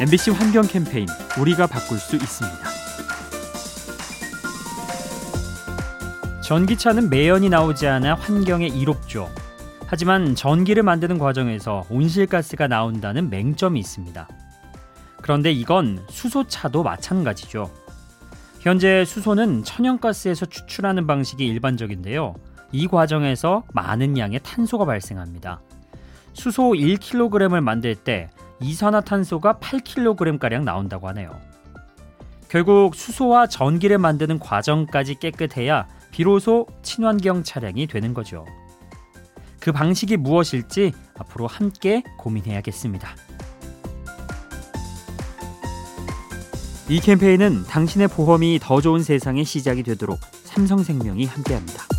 MBC 환경 캠페인 우리가 바꿀 수 있습니다. 전기차는 매연이 나오지 않아 환경에 이롭죠. 하지만 전기를 만드는 과정에서 온실가스가 나온다는 맹점이 있습니다. 그런데 이건 수소차도 마찬가지죠. 현재 수소는 천연가스에서 추출하는 방식이 일반적인데요. 이 과정에서 많은 양의 탄소가 발생합니다. 수소 1kg을 만들 때 이산화탄소가 8kg가량 나온다고 하네요. 결국 수소와 전기를 만드는 과정까지 깨끗해야 비로소 친환경 차량이 되는 거죠. 그 방식이 무엇일지 앞으로 함께 고민해야겠습니다. 이 캠페인은 당신의 보험이 더 좋은 세상의 시작이 되도록 삼성생명이 함께합니다.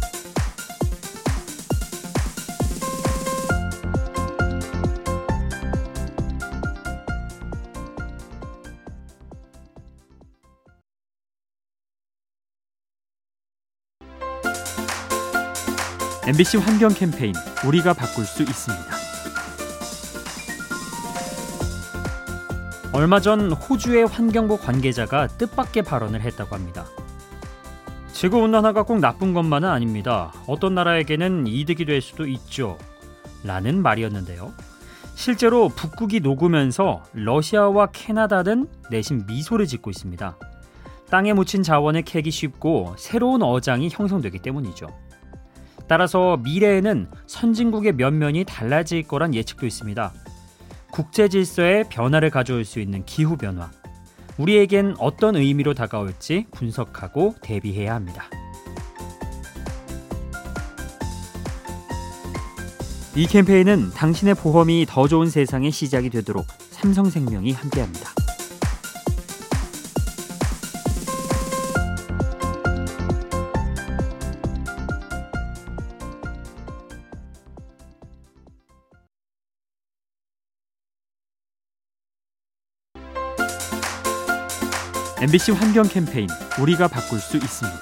MBC 환경 캠페인 우리가 바꿀 수 있습니다. 얼마 전 호주의 환경부 관계자가 뜻밖의 발언을 했다고 합니다. 지구 온난화가 꼭 나쁜 것만은 아닙니다. 어떤 나라에게는 이득이 될 수도 있죠. 라는 말이었는데요. 실제로 북극이 녹으면서 러시아와 캐나다는 내심 미소를 짓고 있습니다. 땅에 묻힌 자원을 캐기 쉽고 새로운 어장이 형성되기 때문이죠. 따라서 미래에는 선진국의 면면이 달라질 거란 예측도 있습니다. 국제 질서에 변화를 가져올 수 있는 기후 변화. 우리에겐 어떤 의미로 다가올지 분석하고 대비해야 합니다. 이 캠페인은 당신의 보험이 더 좋은 세상의 시작이 되도록 삼성생명이 함께합니다. MBC 환경 캠페인 우리가 바꿀 수 있습니다.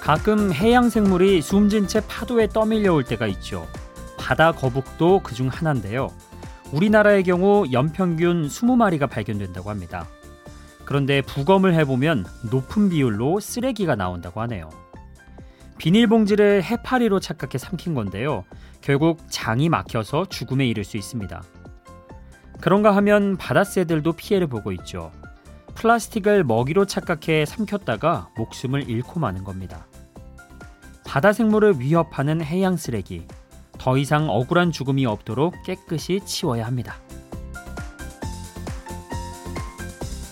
가끔 해양 생물이 숨진 채 파도에 떠밀려 올 때가 있죠. 바다 거북도 그중 하나인데요. 우리나라의 경우 연평균 20마리가 발견된다고 합니다. 그런데 부검을 해보면 높은 비율로 쓰레기가 나온다고 하네요. 비닐봉지를 해파리로 착각해 삼킨 건데요. 결국 장이 막혀서 죽음에 이를 수 있습니다. 그런가 하면 바다새들도 피해를 보고 있죠. 플라스틱을 먹이로 착각해 삼켰다가 목숨을 잃고 마는 겁니다. 바다 생물을 위협하는 해양 쓰레기. 더 이상 억울한 죽음이 없도록 깨끗이 치워야 합니다.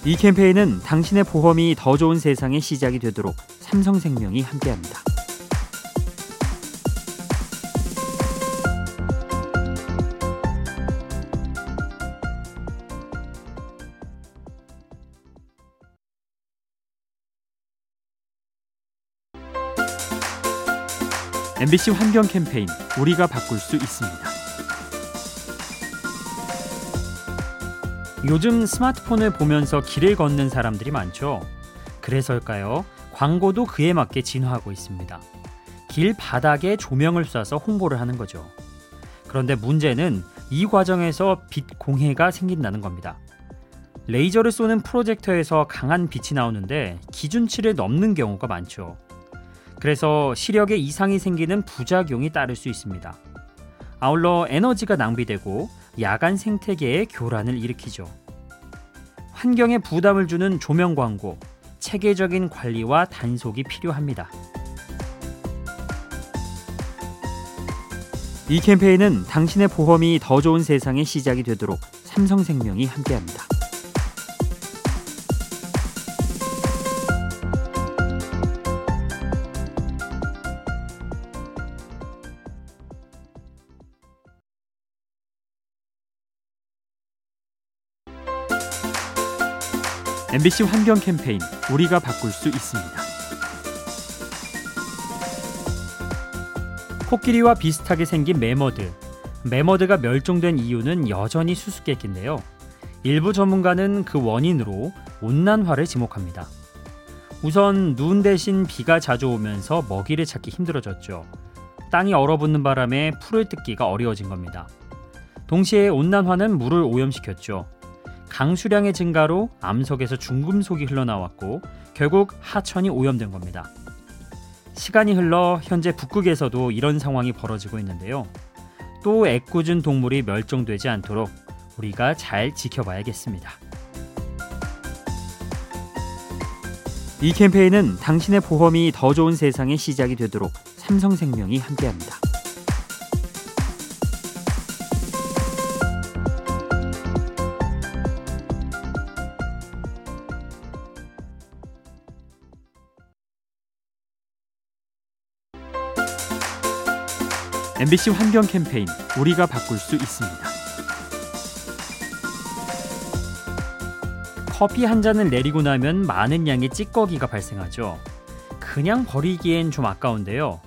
이 캠페인은 당신의 보험이 더 좋은 세상의 시작이 되도록 삼성생명이 함께합니다. MBC 환경 캠페인 우리가 바꿀 수 있습니다. 요즘 스마트폰을 보면서 길을 걷는 사람들이 많죠. 그래서일까요? 광고도 그에 맞게 진화하고 있습니다. 길 바닥에 조명을 쏴서 홍보를 하는 거죠. 그런데 문제는 이 과정에서 빛 공해가 생긴다는 겁니다. 레이저를 쏘는 프로젝터에서 강한 빛이 나오는데 기준치를 넘는 경우가 많죠. 그래서 시력에 이상이 생기는 부작용이 따를 수 있습니다. 아울러 에너지가 낭비되고 야간 생태계의 교란을 일으키죠. 환경에 부담을 주는 조명 광고, 체계적인 관리와 단속이 필요합니다. 이 캠페인은 당신의 보험이 더 좋은 세상의 시작이 되도록 삼성생명이 함께합니다. MBC 환경 캠페인 우리가 바꿀 수 있습니다. 코끼리와 비슷하게 생긴 매머드. 매머드가 멸종된 이유는 여전히 수수께끼인데요. 일부 전문가는 그 원인으로 온난화를 지목합니다. 우선 눈 대신 비가 자주 오면서 먹이를 찾기 힘들어졌죠. 땅이 얼어붙는 바람에 풀을 뜯기가 어려워진 겁니다. 동시에 온난화는 물을 오염시켰죠. 강수량의 증가로 암석에서 중금속이 흘러나왔고 결국 하천이 오염된 겁니다. 시간이 흘러 현재 북극에서도 이런 상황이 벌어지고 있는데요. 또 애꿎은 동물이 멸종되지 않도록 우리가 잘 지켜봐야겠습니다. 이 캠페인은 당신의 보험이 더 좋은 세상의 시작이 되도록 삼성생명이 함께합니다. MBC 환경 캠페인 우리가 바꿀 수 있습니다. 커피 한 잔을 내리고 나면 많은 양의 찌꺼기가 발생하죠. 그냥 버리기엔 좀 아까운데요.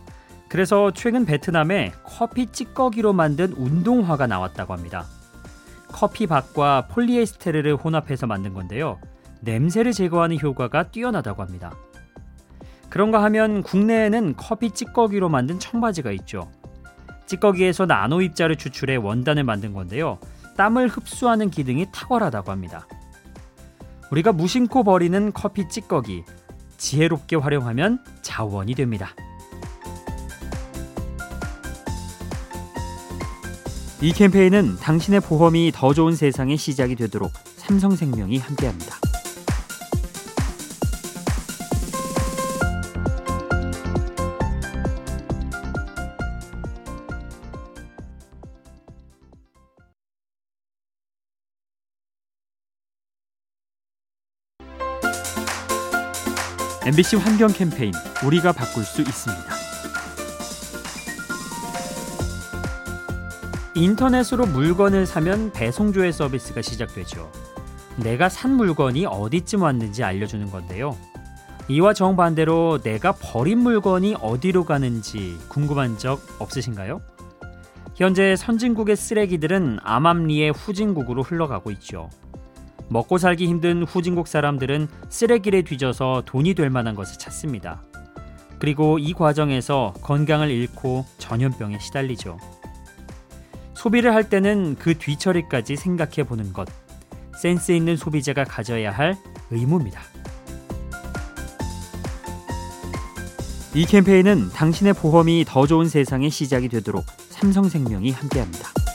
그래서 최근 베트남에 커피 찌꺼기로 만든 운동화가 나왔다고 합니다. 커피밭과 폴리에스테르를 혼합해서 만든 건데요. 냄새를 제거하는 효과가 뛰어나다고 합니다. 그런가 하면 국내에는 커피 찌꺼기로 만든 청바지가 있죠. 찌꺼기에서 나노 입자를 추출해 원단을 만든 건데요. 땀을 흡수하는 기능이 탁월하다고 합니다. 우리가 무심코 버리는 커피 찌꺼기 지혜롭게 활용하면 자원이 됩니다. 이 캠페인은 당신의 보험이 더 좋은 세상의 시작이 되도록 삼성생명이 함께합니다. MBC 환경 캠페인 우리가 바꿀 수 있습니다. 인터넷으로 물건을 사면 배송 조회 서비스가 시작되죠. 내가 산 물건이 어디쯤 왔는지 알려주는 건데요. 이와 정반대로 내가 버린 물건이 어디로 가는지 궁금한 적 없으신가요? 현재 선진국의 쓰레기들은 암암리의 후진국으로 흘러가고 있죠. 먹고 살기 힘든 후진국 사람들은 쓰레기를 뒤져서 돈이 될 만한 것을 찾습니다. 그리고 이 과정에서 건강을 잃고 전염병에 시달리죠. 소비를 할 때는 그 뒤처리까지 생각해 보는 것. 센스 있는 소비자가 가져야 할 의무입니다. 이 캠페인은 당신의 보험이 더 좋은 세상의 시작이 되도록 삼성생명이 함께합니다.